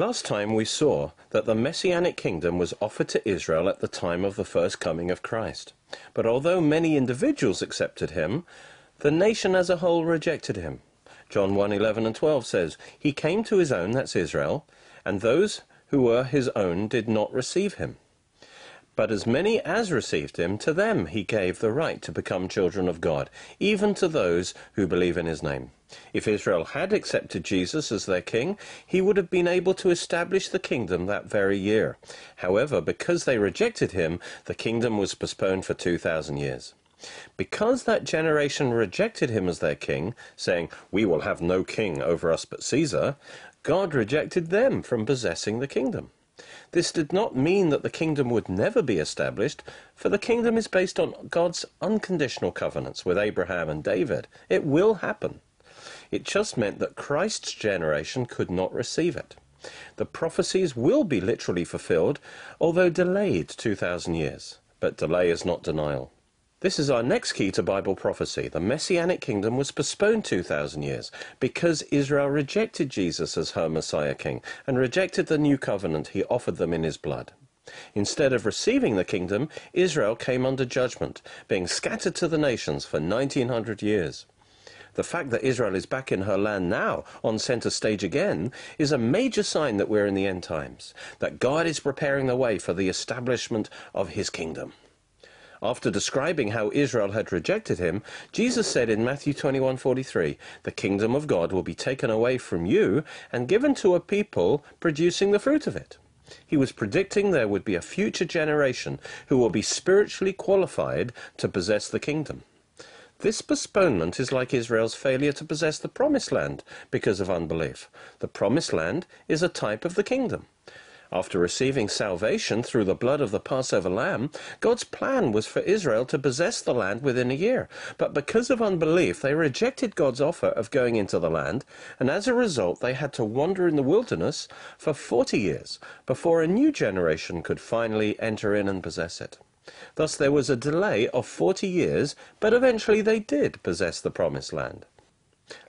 Last time we saw that the Messianic kingdom was offered to Israel at the time of the first coming of Christ. But although many individuals accepted him, the nation as a whole rejected him. John 1 11 and 12 says, He came to his own, that's Israel, and those who were his own did not receive him. But as many as received him, to them he gave the right to become children of God, even to those who believe in his name. If Israel had accepted Jesus as their king, he would have been able to establish the kingdom that very year. However, because they rejected him, the kingdom was postponed for 2,000 years. Because that generation rejected him as their king, saying, We will have no king over us but Caesar, God rejected them from possessing the kingdom. This did not mean that the kingdom would never be established, for the kingdom is based on God's unconditional covenants with Abraham and David. It will happen. It just meant that Christ's generation could not receive it. The prophecies will be literally fulfilled, although delayed 2,000 years. But delay is not denial. This is our next key to Bible prophecy. The Messianic kingdom was postponed 2,000 years because Israel rejected Jesus as her Messiah king and rejected the new covenant he offered them in his blood. Instead of receiving the kingdom, Israel came under judgment, being scattered to the nations for 1900 years. The fact that Israel is back in her land now, on center stage again, is a major sign that we're in the end times, that God is preparing the way for the establishment of his kingdom. After describing how Israel had rejected him, Jesus said in Matthew 21:43, "The kingdom of God will be taken away from you and given to a people producing the fruit of it." He was predicting there would be a future generation who will be spiritually qualified to possess the kingdom. This postponement is like Israel's failure to possess the promised land because of unbelief. The promised land is a type of the kingdom. After receiving salvation through the blood of the Passover lamb, God's plan was for Israel to possess the land within a year. But because of unbelief, they rejected God's offer of going into the land, and as a result, they had to wander in the wilderness for 40 years before a new generation could finally enter in and possess it. Thus, there was a delay of 40 years, but eventually they did possess the promised land.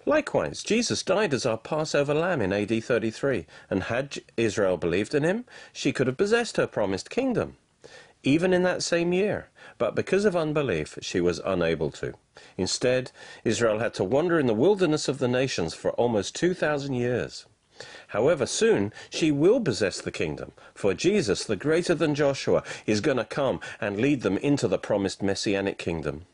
Likewise, Jesus died as our Passover lamb in AD 33, and had Israel believed in him, she could have possessed her promised kingdom, even in that same year. But because of unbelief, she was unable to. Instead, Israel had to wander in the wilderness of the nations for almost 2,000 years. However, soon she will possess the kingdom, for Jesus, the greater than Joshua, is going to come and lead them into the promised messianic kingdom.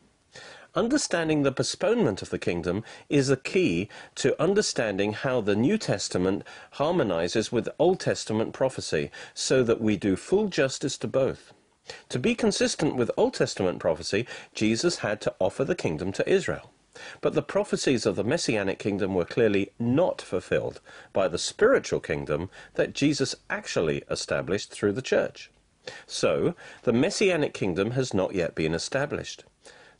Understanding the postponement of the kingdom is a key to understanding how the New Testament harmonizes with Old Testament prophecy so that we do full justice to both. To be consistent with Old Testament prophecy, Jesus had to offer the kingdom to Israel. But the prophecies of the Messianic kingdom were clearly not fulfilled by the spiritual kingdom that Jesus actually established through the church. So, the Messianic kingdom has not yet been established.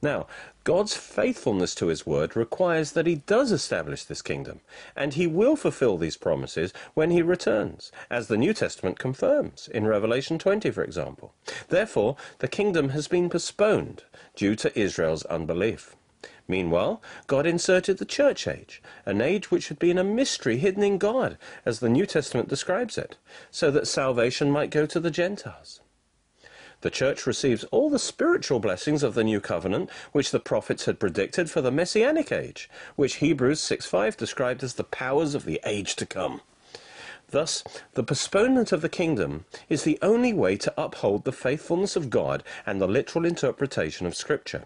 Now, God's faithfulness to his word requires that he does establish this kingdom, and he will fulfill these promises when he returns, as the New Testament confirms, in Revelation 20, for example. Therefore, the kingdom has been postponed due to Israel's unbelief. Meanwhile, God inserted the church age, an age which had been a mystery hidden in God, as the New Testament describes it, so that salvation might go to the Gentiles. The church receives all the spiritual blessings of the new covenant which the prophets had predicted for the messianic age, which Hebrews 6:5 described as the powers of the age to come. Thus, the postponement of the kingdom is the only way to uphold the faithfulness of God and the literal interpretation of Scripture.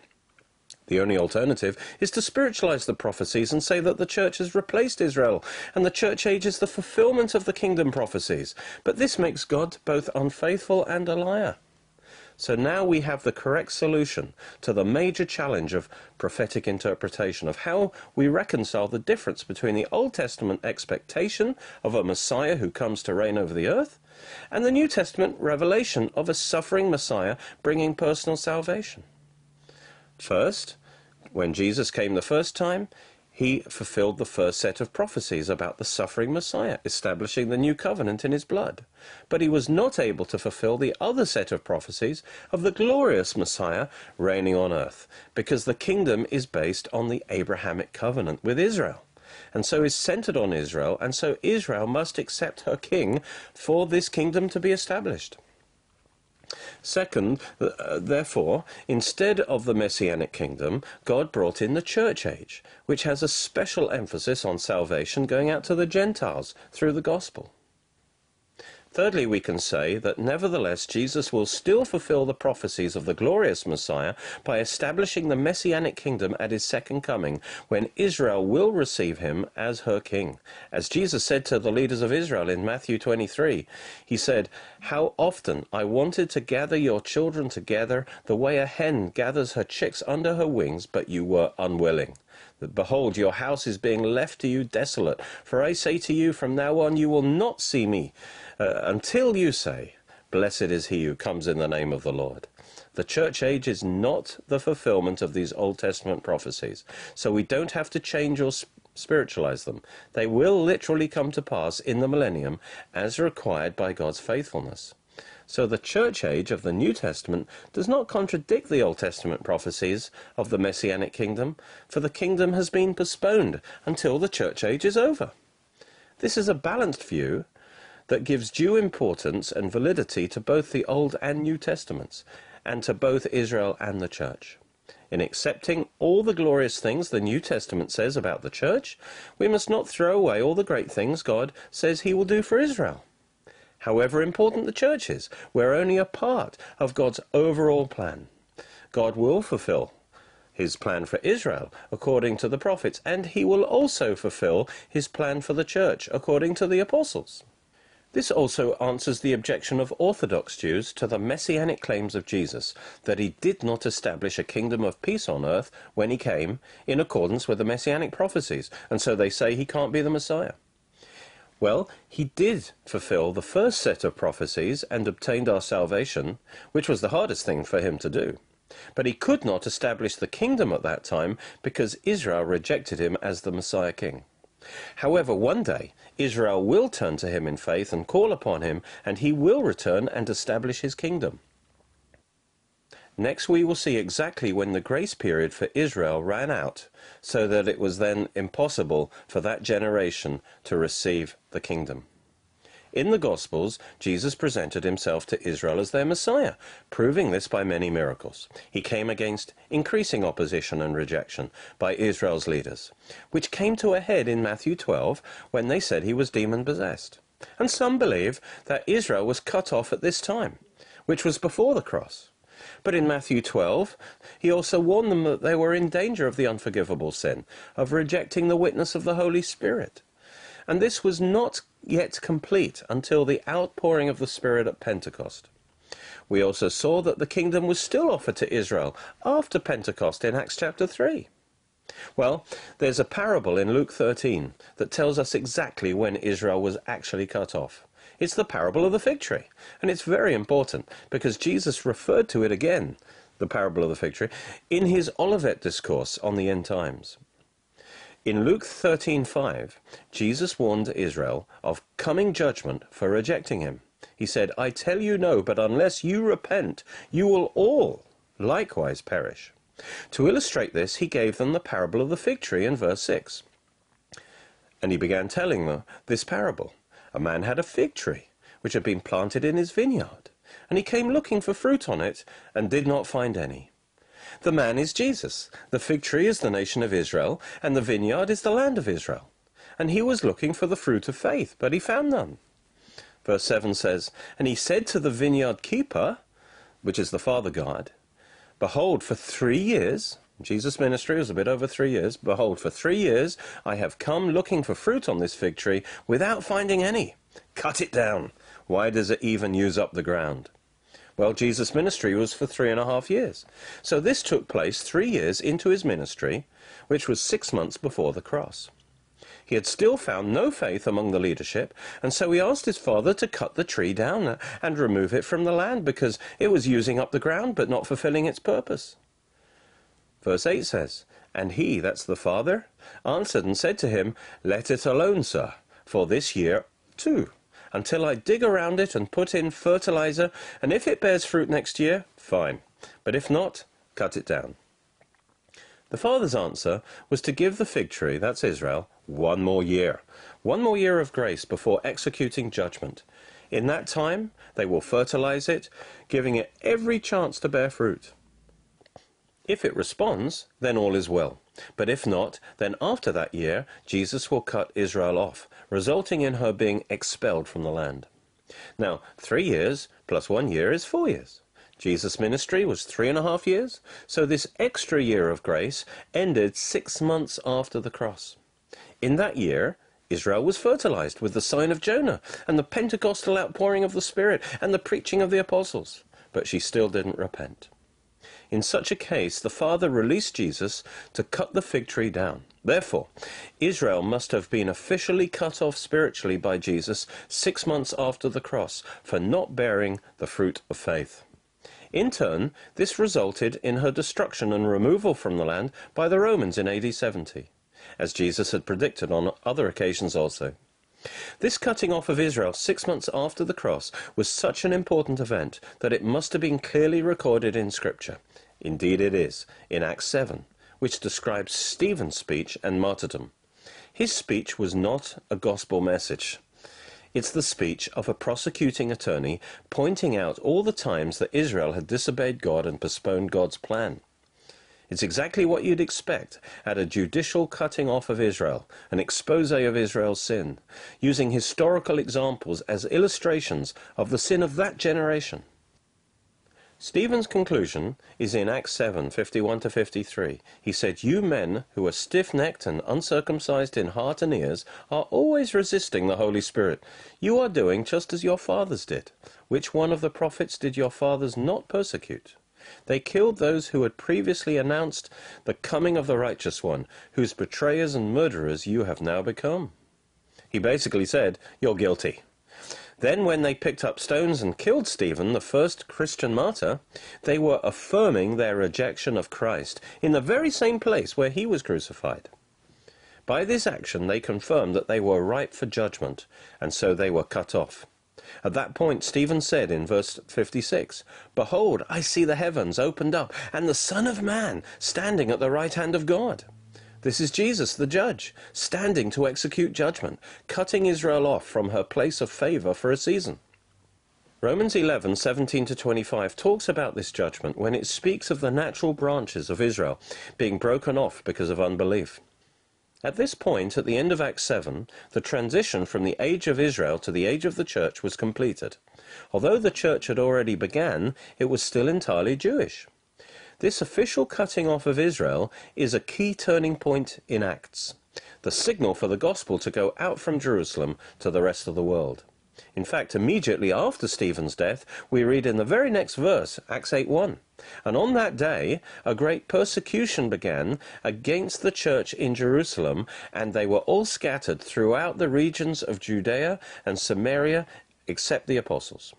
The only alternative is to spiritualize the prophecies and say that the church has replaced Israel and the church age is the fulfillment of the kingdom prophecies. But this makes God both unfaithful and a liar. So now we have the correct solution to the major challenge of prophetic interpretation of how we reconcile the difference between the Old Testament expectation of a Messiah who comes to reign over the earth and the New Testament revelation of a suffering Messiah bringing personal salvation. First, when Jesus came the first time, he fulfilled the first set of prophecies about the suffering Messiah, establishing the new covenant in his blood. But he was not able to fulfill the other set of prophecies of the glorious Messiah reigning on earth, because the kingdom is based on the Abrahamic covenant with Israel. and so is centered on Israel, and so Israel must accept her king for this kingdom to be established. Second, uh, therefore, instead of the Messianic kingdom, God brought in the church age, which has a special emphasis on salvation going out to the Gentiles through the gospel. Thirdly, we can say that nevertheless Jesus will still fulfill the prophecies of the glorious Messiah by establishing the messianic kingdom at his second coming, when Israel will receive him as her king. As Jesus said to the leaders of Israel in Matthew 23, he said, How often I wanted to gather your children together the way a hen gathers her chicks under her wings, but you were unwilling. Behold, your house is being left to you desolate. For I say to you, from now on you will not see me uh, until you say, Blessed is he who comes in the name of the Lord. The church age is not the fulfillment of these Old Testament prophecies, so we don't have to change or spiritualize them. They will literally come to pass in the millennium as required by God's faithfulness. So the church age of the New Testament does not contradict the Old Testament prophecies of the Messianic kingdom, for the kingdom has been postponed until the church age is over. This is a balanced view that gives due importance and validity to both the Old and New Testaments, and to both Israel and the church. In accepting all the glorious things the New Testament says about the church, we must not throw away all the great things God says he will do for Israel. However important the church is, we're only a part of God's overall plan. God will fulfill his plan for Israel according to the prophets, and he will also fulfill his plan for the church according to the apostles. This also answers the objection of Orthodox Jews to the messianic claims of Jesus, that he did not establish a kingdom of peace on earth when he came in accordance with the messianic prophecies, and so they say he can't be the Messiah. Well, he did fulfill the first set of prophecies and obtained our salvation, which was the hardest thing for him to do. But he could not establish the kingdom at that time because Israel rejected him as the Messiah king. However, one day Israel will turn to him in faith and call upon him, and he will return and establish his kingdom. Next, we will see exactly when the grace period for Israel ran out, so that it was then impossible for that generation to receive the kingdom. In the Gospels, Jesus presented himself to Israel as their Messiah, proving this by many miracles. He came against increasing opposition and rejection by Israel's leaders, which came to a head in Matthew 12 when they said he was demon possessed. And some believe that Israel was cut off at this time, which was before the cross. But in Matthew 12, he also warned them that they were in danger of the unforgivable sin, of rejecting the witness of the Holy Spirit. And this was not yet complete until the outpouring of the Spirit at Pentecost. We also saw that the kingdom was still offered to Israel after Pentecost in Acts chapter 3. Well, there's a parable in Luke 13 that tells us exactly when Israel was actually cut off. It's the parable of the fig tree, and it's very important because Jesus referred to it again, the parable of the fig tree, in his Olivet discourse on the end times. In Luke 13:5, Jesus warned Israel of coming judgment for rejecting him. He said, "I tell you no, but unless you repent, you will all likewise perish." To illustrate this, he gave them the parable of the fig tree in verse 6. And he began telling them this parable. A man had a fig tree, which had been planted in his vineyard, and he came looking for fruit on it, and did not find any. The man is Jesus. The fig tree is the nation of Israel, and the vineyard is the land of Israel. And he was looking for the fruit of faith, but he found none. Verse 7 says, And he said to the vineyard keeper, which is the Father God, Behold, for three years, Jesus' ministry was a bit over three years, behold, for three years I have come looking for fruit on this fig tree without finding any. Cut it down. Why does it even use up the ground? Well, Jesus' ministry was for three and a half years. So this took place three years into his ministry, which was six months before the cross. He had still found no faith among the leadership, and so he asked his father to cut the tree down and remove it from the land because it was using up the ground but not fulfilling its purpose. Verse 8 says, And he, that's the father, answered and said to him, Let it alone, sir, for this year too until I dig around it and put in fertilizer, and if it bears fruit next year, fine. But if not, cut it down. The Father's answer was to give the fig tree, that's Israel, one more year. One more year of grace before executing judgment. In that time, they will fertilize it, giving it every chance to bear fruit. If it responds, then all is well. But if not, then after that year, Jesus will cut Israel off, resulting in her being expelled from the land. Now, three years plus one year is four years. Jesus' ministry was three and a half years, so this extra year of grace ended six months after the cross. In that year, Israel was fertilized with the sign of Jonah and the Pentecostal outpouring of the Spirit and the preaching of the apostles, but she still didn't repent. In such a case, the Father released Jesus to cut the fig tree down. Therefore, Israel must have been officially cut off spiritually by Jesus six months after the cross for not bearing the fruit of faith. In turn, this resulted in her destruction and removal from the land by the Romans in AD 70, as Jesus had predicted on other occasions also. This cutting off of Israel six months after the cross was such an important event that it must have been clearly recorded in Scripture. Indeed it is, in Acts 7, which describes Stephen's speech and martyrdom. His speech was not a gospel message. It's the speech of a prosecuting attorney pointing out all the times that Israel had disobeyed God and postponed God's plan. It's exactly what you'd expect at a judicial cutting off of Israel, an expose of Israel's sin, using historical examples as illustrations of the sin of that generation. Stephen's conclusion is in Acts 7 51 to 53. He said, You men who are stiff necked and uncircumcised in heart and ears are always resisting the Holy Spirit. You are doing just as your fathers did. Which one of the prophets did your fathers not persecute? They killed those who had previously announced the coming of the righteous one, whose betrayers and murderers you have now become. He basically said, You're guilty. Then, when they picked up stones and killed Stephen, the first Christian martyr, they were affirming their rejection of Christ in the very same place where he was crucified. By this action, they confirmed that they were ripe for judgment, and so they were cut off. At that point, Stephen said in verse 56, Behold, I see the heavens opened up, and the Son of Man standing at the right hand of God. This is Jesus, the judge, standing to execute judgment, cutting Israel off from her place of favor for a season. Romans 11, 17 to 25 talks about this judgment when it speaks of the natural branches of Israel being broken off because of unbelief. At this point, at the end of Acts 7, the transition from the age of Israel to the age of the church was completed. Although the church had already began, it was still entirely Jewish. This official cutting off of Israel is a key turning point in Acts, the signal for the gospel to go out from Jerusalem to the rest of the world. In fact, immediately after Stephen's death, we read in the very next verse, Acts 8:1, and on that day a great persecution began against the church in Jerusalem, and they were all scattered throughout the regions of Judea and Samaria except the apostles.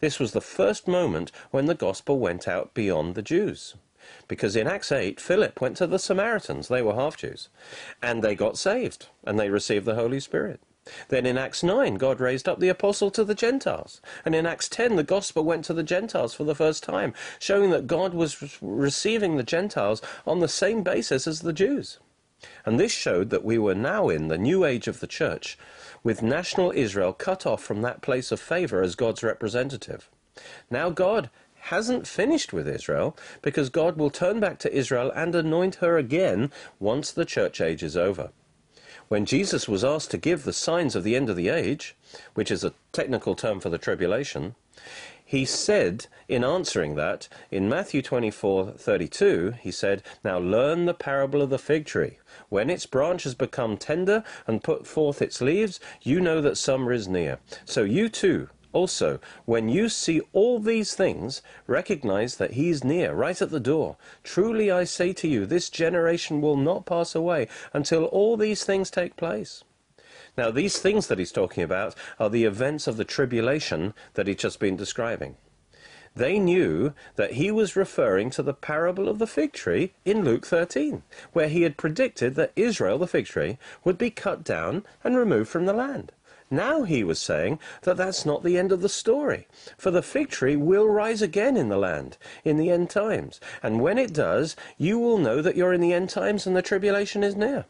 This was the first moment when the gospel went out beyond the Jews. Because in Acts 8, Philip went to the Samaritans, they were half Jews, and they got saved, and they received the Holy Spirit. Then in Acts 9, God raised up the apostle to the Gentiles. And in Acts 10, the gospel went to the Gentiles for the first time, showing that God was receiving the Gentiles on the same basis as the Jews. And this showed that we were now in the new age of the church, with national Israel cut off from that place of favor as God's representative. Now God hasn't finished with Israel because God will turn back to Israel and anoint her again once the church age is over. When Jesus was asked to give the signs of the end of the age, which is a technical term for the tribulation, he said in answering that in Matthew 24:32 he said now learn the parable of the fig tree. When its branch has become tender and put forth its leaves you know that summer is near. So you too also when you see all these things recognize that he is near right at the door truly i say to you this generation will not pass away until all these things take place now, these things that he's talking about are the events of the tribulation that he's just been describing. They knew that he was referring to the parable of the fig tree in Luke 13, where he had predicted that Israel, the fig tree, would be cut down and removed from the land. Now he was saying that that's not the end of the story, for the fig tree will rise again in the land in the end times. And when it does, you will know that you're in the end times and the tribulation is near.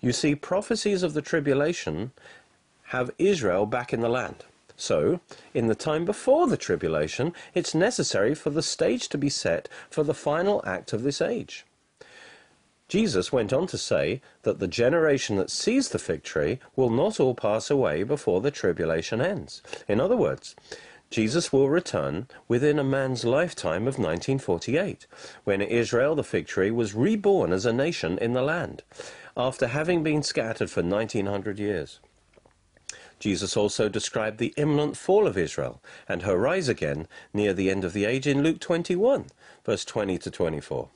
You see, prophecies of the tribulation have Israel back in the land. So, in the time before the tribulation, it's necessary for the stage to be set for the final act of this age. Jesus went on to say that the generation that sees the fig tree will not all pass away before the tribulation ends. In other words, Jesus will return within a man's lifetime of 1948, when Israel, the fig tree, was reborn as a nation in the land, after having been scattered for 1900 years. Jesus also described the imminent fall of Israel and her rise again near the end of the age in Luke 21, verse 20 to 24.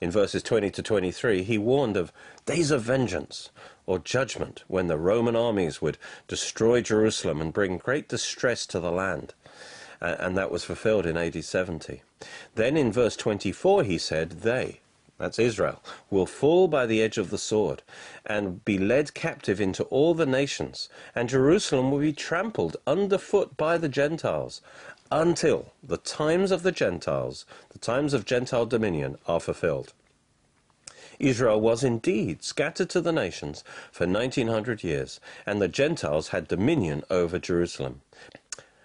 In verses 20 to 23, he warned of days of vengeance or judgment when the Roman armies would destroy Jerusalem and bring great distress to the land. and that was fulfilled in AD 70. Then in verse 24, he said, They, that's Israel, will fall by the edge of the sword and be led captive into all the nations, and Jerusalem will be trampled underfoot by the Gentiles until the times of the Gentiles, the times of Gentile dominion, are fulfilled. Israel was indeed scattered to the nations for 1900 years, and the Gentiles had dominion over Jerusalem.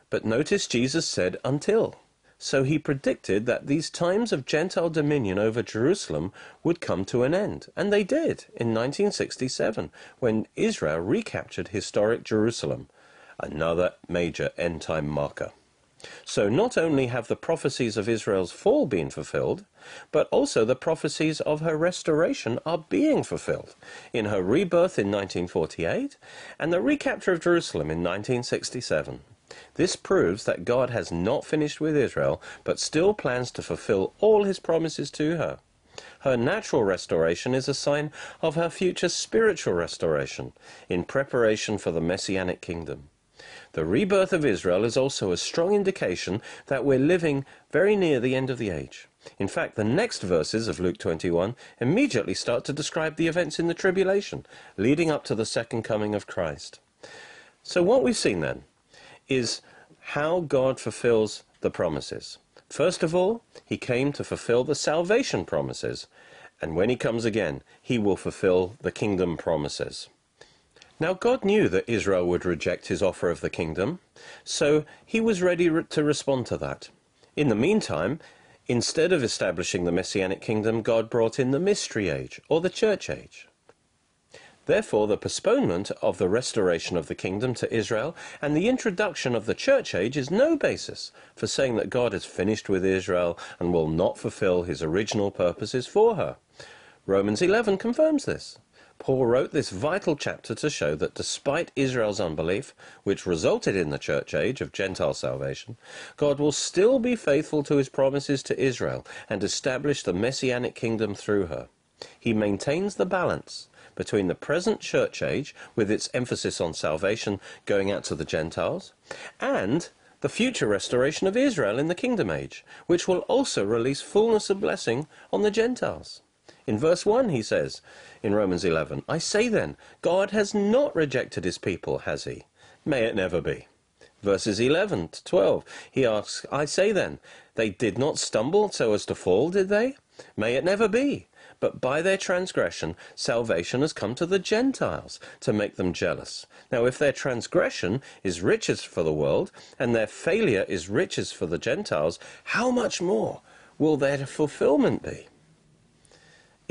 But notice Jesus said until. So he predicted that these times of Gentile dominion over Jerusalem would come to an end. And they did in 1967 when Israel recaptured historic Jerusalem, another major end time marker. So not only have the prophecies of Israel's fall been fulfilled, but also the prophecies of her restoration are being fulfilled in her rebirth in 1948 and the recapture of Jerusalem in 1967. This proves that God has not finished with Israel, but still plans to fulfill all his promises to her. Her natural restoration is a sign of her future spiritual restoration, in preparation for the Messianic kingdom. The rebirth of Israel is also a strong indication that we're living very near the end of the age. In fact, the next verses of Luke 21 immediately start to describe the events in the tribulation, leading up to the second coming of Christ. So what we've seen then is how God fulfills the promises. First of all, he came to fulfill the salvation promises, and when he comes again, he will fulfill the kingdom promises. Now, God knew that Israel would reject his offer of the kingdom, so he was ready to respond to that. In the meantime, instead of establishing the Messianic kingdom, God brought in the mystery age, or the church age. Therefore, the postponement of the restoration of the kingdom to Israel and the introduction of the church age is no basis for saying that God has finished with Israel and will not fulfill his original purposes for her. Romans 11 confirms this. Paul wrote this vital chapter to show that despite Israel's unbelief, which resulted in the church age of Gentile salvation, God will still be faithful to his promises to Israel and establish the messianic kingdom through her. He maintains the balance between the present church age, with its emphasis on salvation going out to the Gentiles, and the future restoration of Israel in the kingdom age, which will also release fullness of blessing on the Gentiles. In verse 1, he says in Romans 11, I say then, God has not rejected his people, has he? May it never be. Verses 11 to 12, he asks, I say then, they did not stumble so as to fall, did they? May it never be. But by their transgression, salvation has come to the Gentiles to make them jealous. Now, if their transgression is riches for the world, and their failure is riches for the Gentiles, how much more will their fulfillment be?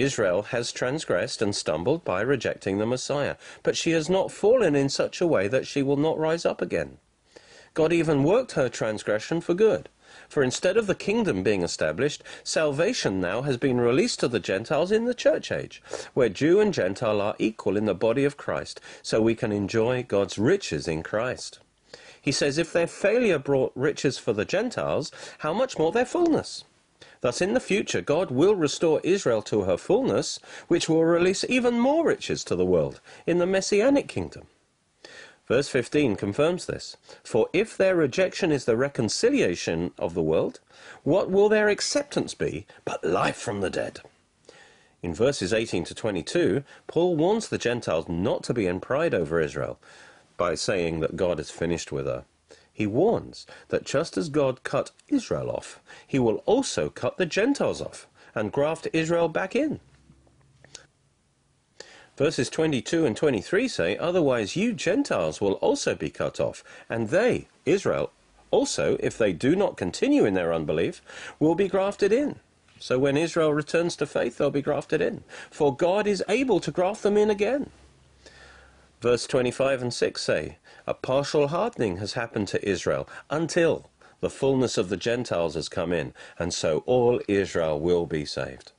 Israel has transgressed and stumbled by rejecting the Messiah, but she has not fallen in such a way that she will not rise up again. God even worked her transgression for good. For instead of the kingdom being established, salvation now has been released to the Gentiles in the church age, where Jew and Gentile are equal in the body of Christ, so we can enjoy God's riches in Christ. He says, if their failure brought riches for the Gentiles, how much more their fullness? Thus, in the future, God will restore Israel to her fullness, which will release even more riches to the world in the Messianic kingdom. Verse 15 confirms this. For if their rejection is the reconciliation of the world, what will their acceptance be but life from the dead? In verses 18 to 22, Paul warns the Gentiles not to be in pride over Israel, by saying that God is finished with her. He warns that just as God cut Israel off, he will also cut the Gentiles off and graft Israel back in. Verses 22 and 23 say, Otherwise you Gentiles will also be cut off, and they, Israel, also, if they do not continue in their unbelief, will be grafted in. So when Israel returns to faith, they'll be grafted in. For God is able to graft them in again. Verse 25 and 6 say, A partial hardening has happened to Israel until the fullness of the Gentiles has come in, and so all Israel will be saved.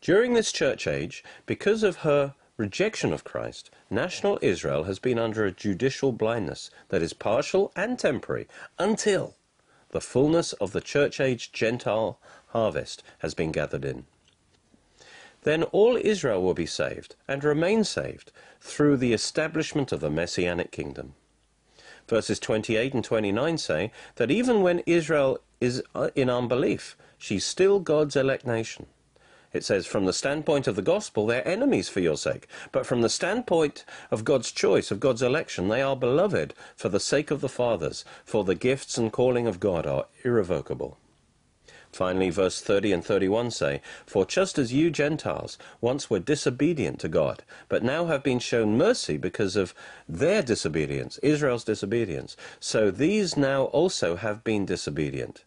During this church age, because of her rejection of Christ, national Israel has been under a judicial blindness that is partial and temporary until the fullness of the church age Gentile harvest has been gathered in. Then all Israel will be saved and remain saved through the establishment of the Messianic kingdom. Verses 28 and 29 say that even when Israel is uh, in unbelief, she's still God's elect nation. It says, from the standpoint of the gospel, they're enemies for your sake. But from the standpoint of God's choice, of God's election, they are beloved for the sake of the fathers, for the gifts and calling of God are irrevocable. Finally, verse 30 and 31 say, For just as you Gentiles once were disobedient to God, but now have been shown mercy because of their disobedience, Israel's disobedience, so these now also have been disobedient,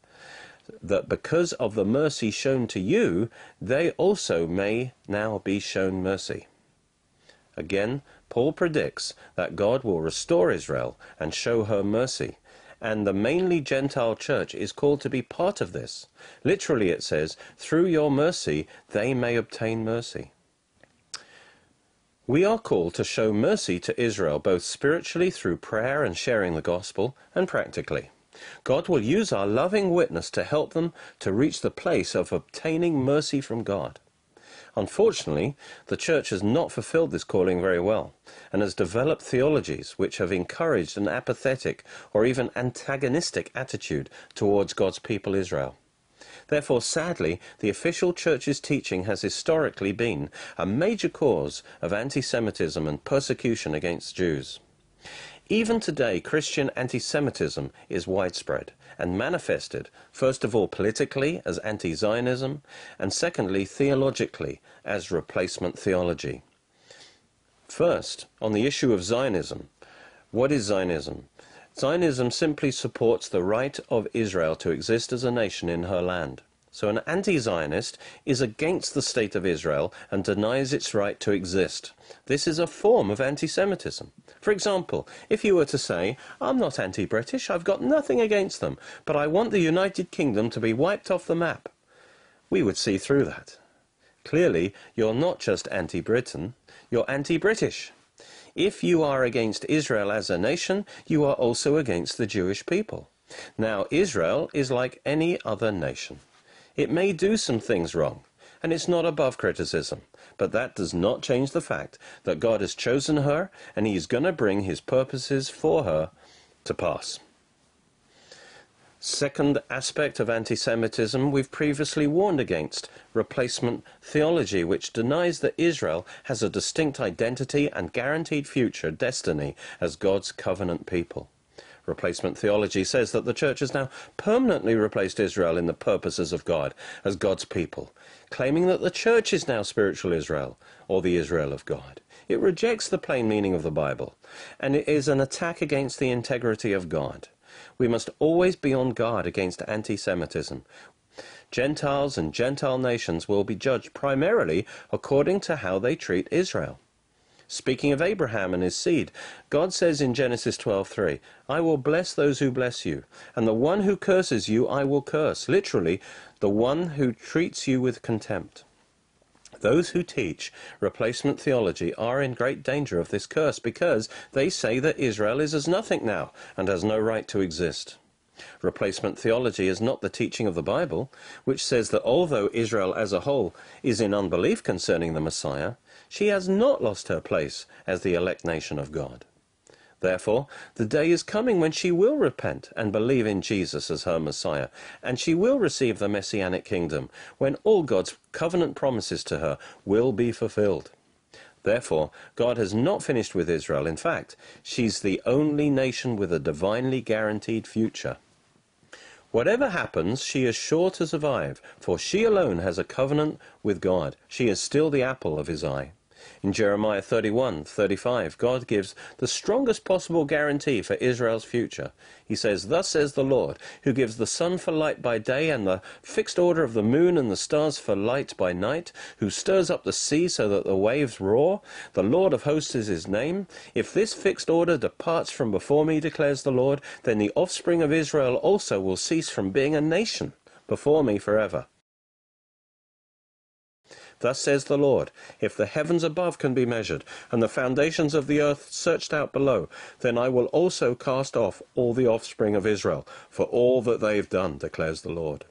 that because of the mercy shown to you, they also may now be shown mercy. Again, Paul predicts that God will restore Israel and show her mercy and the mainly Gentile church is called to be part of this. Literally, it says, through your mercy, they may obtain mercy. We are called to show mercy to Israel both spiritually through prayer and sharing the gospel, and practically. God will use our loving witness to help them to reach the place of obtaining mercy from God. Unfortunately, the Church has not fulfilled this calling very well, and has developed theologies which have encouraged an apathetic or even antagonistic attitude towards God's people Israel. Therefore, sadly, the official Church's teaching has historically been a major cause of anti-Semitism and persecution against Jews. Even today, Christian anti-Semitism is widespread and manifested, first of all politically as anti-Zionism, and secondly theologically as replacement theology. First, on the issue of Zionism. What is Zionism? Zionism simply supports the right of Israel to exist as a nation in her land. So an anti-Zionist is against the state of Israel and denies its right to exist. This is a form of anti-Semitism. For example, if you were to say, I'm not anti-British, I've got nothing against them, but I want the United Kingdom to be wiped off the map, we would see through that. Clearly, you're not just anti-Britain, you're anti-British. If you are against Israel as a nation, you are also against the Jewish people. Now, Israel is like any other nation. It may do some things wrong, and it's not above criticism. But that does not change the fact that God has chosen her and He is going to bring His purposes for her to pass. Second aspect of anti Semitism we've previously warned against replacement theology, which denies that Israel has a distinct identity and guaranteed future destiny as God's covenant people. Replacement theology says that the church has now permanently replaced Israel in the purposes of God as God's people, claiming that the church is now spiritual Israel, or the Israel of God. It rejects the plain meaning of the Bible, and it is an attack against the integrity of God. We must always be on guard against anti-Semitism. Gentiles and Gentile nations will be judged primarily according to how they treat Israel. Speaking of Abraham and his seed, God says in Genesis 12:3, "I will bless those who bless you, and the one who curses you I will curse." Literally, the one who treats you with contempt. Those who teach replacement theology are in great danger of this curse because they say that Israel is as nothing now and has no right to exist. Replacement theology is not the teaching of the Bible, which says that although Israel as a whole is in unbelief concerning the Messiah, she has not lost her place as the elect nation of God. Therefore, the day is coming when she will repent and believe in Jesus as her Messiah, and she will receive the Messianic kingdom, when all God's covenant promises to her will be fulfilled. Therefore, God has not finished with Israel. In fact, she's the only nation with a divinely guaranteed future. Whatever happens, she is sure to survive, for she alone has a covenant with God. She is still the apple of his eye. In Jeremiah 31, 35, God gives the strongest possible guarantee for Israel's future. He says, Thus says the Lord, who gives the sun for light by day and the fixed order of the moon and the stars for light by night, who stirs up the sea so that the waves roar. The Lord of hosts is his name. If this fixed order departs from before me, declares the Lord, then the offspring of Israel also will cease from being a nation before me forever. Thus says the Lord, if the heavens above can be measured, and the foundations of the earth searched out below, then I will also cast off all the offspring of Israel, for all that they've done, declares the Lord.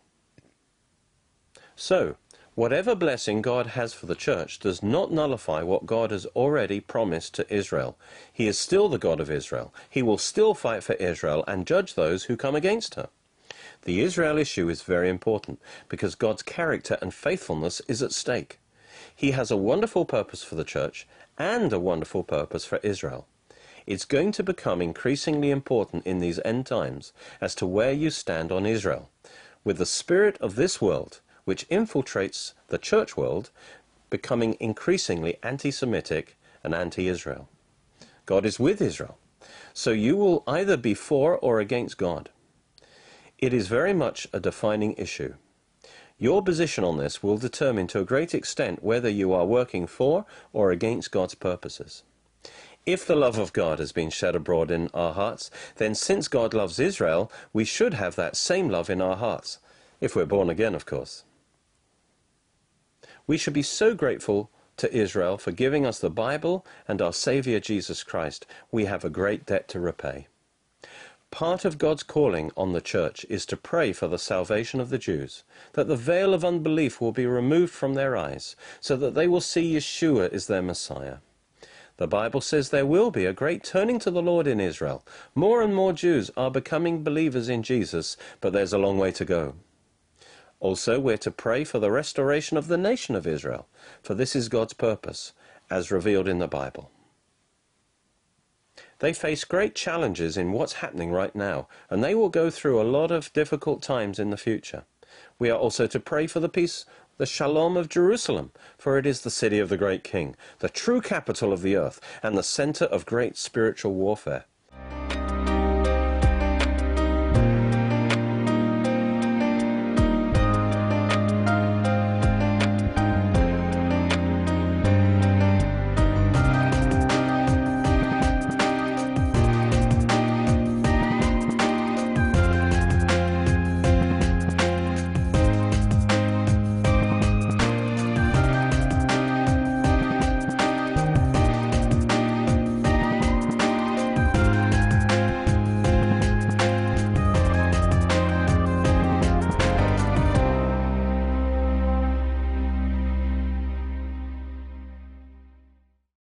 So, whatever blessing God has for the church does not nullify what God has already promised to Israel. He is still the God of Israel. He will still fight for Israel and judge those who come against her. The Israel issue is very important because God's character and faithfulness is at stake. He has a wonderful purpose for the church and a wonderful purpose for Israel. It's going to become increasingly important in these end times as to where you stand on Israel, with the spirit of this world, which infiltrates the church world, becoming increasingly anti Semitic and anti Israel. God is with Israel, so you will either be for or against God. It is very much a defining issue. Your position on this will determine to a great extent whether you are working for or against God's purposes. If the love of God has been shed abroad in our hearts, then since God loves Israel, we should have that same love in our hearts, if we're born again, of course. We should be so grateful to Israel for giving us the Bible and our Saviour Jesus Christ. We have a great debt to repay. Part of God's calling on the church is to pray for the salvation of the Jews, that the veil of unbelief will be removed from their eyes, so that they will see Yeshua is their Messiah. The Bible says there will be a great turning to the Lord in Israel. More and more Jews are becoming believers in Jesus, but there's a long way to go. Also, we're to pray for the restoration of the nation of Israel, for this is God's purpose, as revealed in the Bible. They face great challenges in what's happening right now, and they will go through a lot of difficult times in the future. We are also to pray for the peace, the shalom of Jerusalem, for it is the city of the great king, the true capital of the earth, and the center of great spiritual warfare.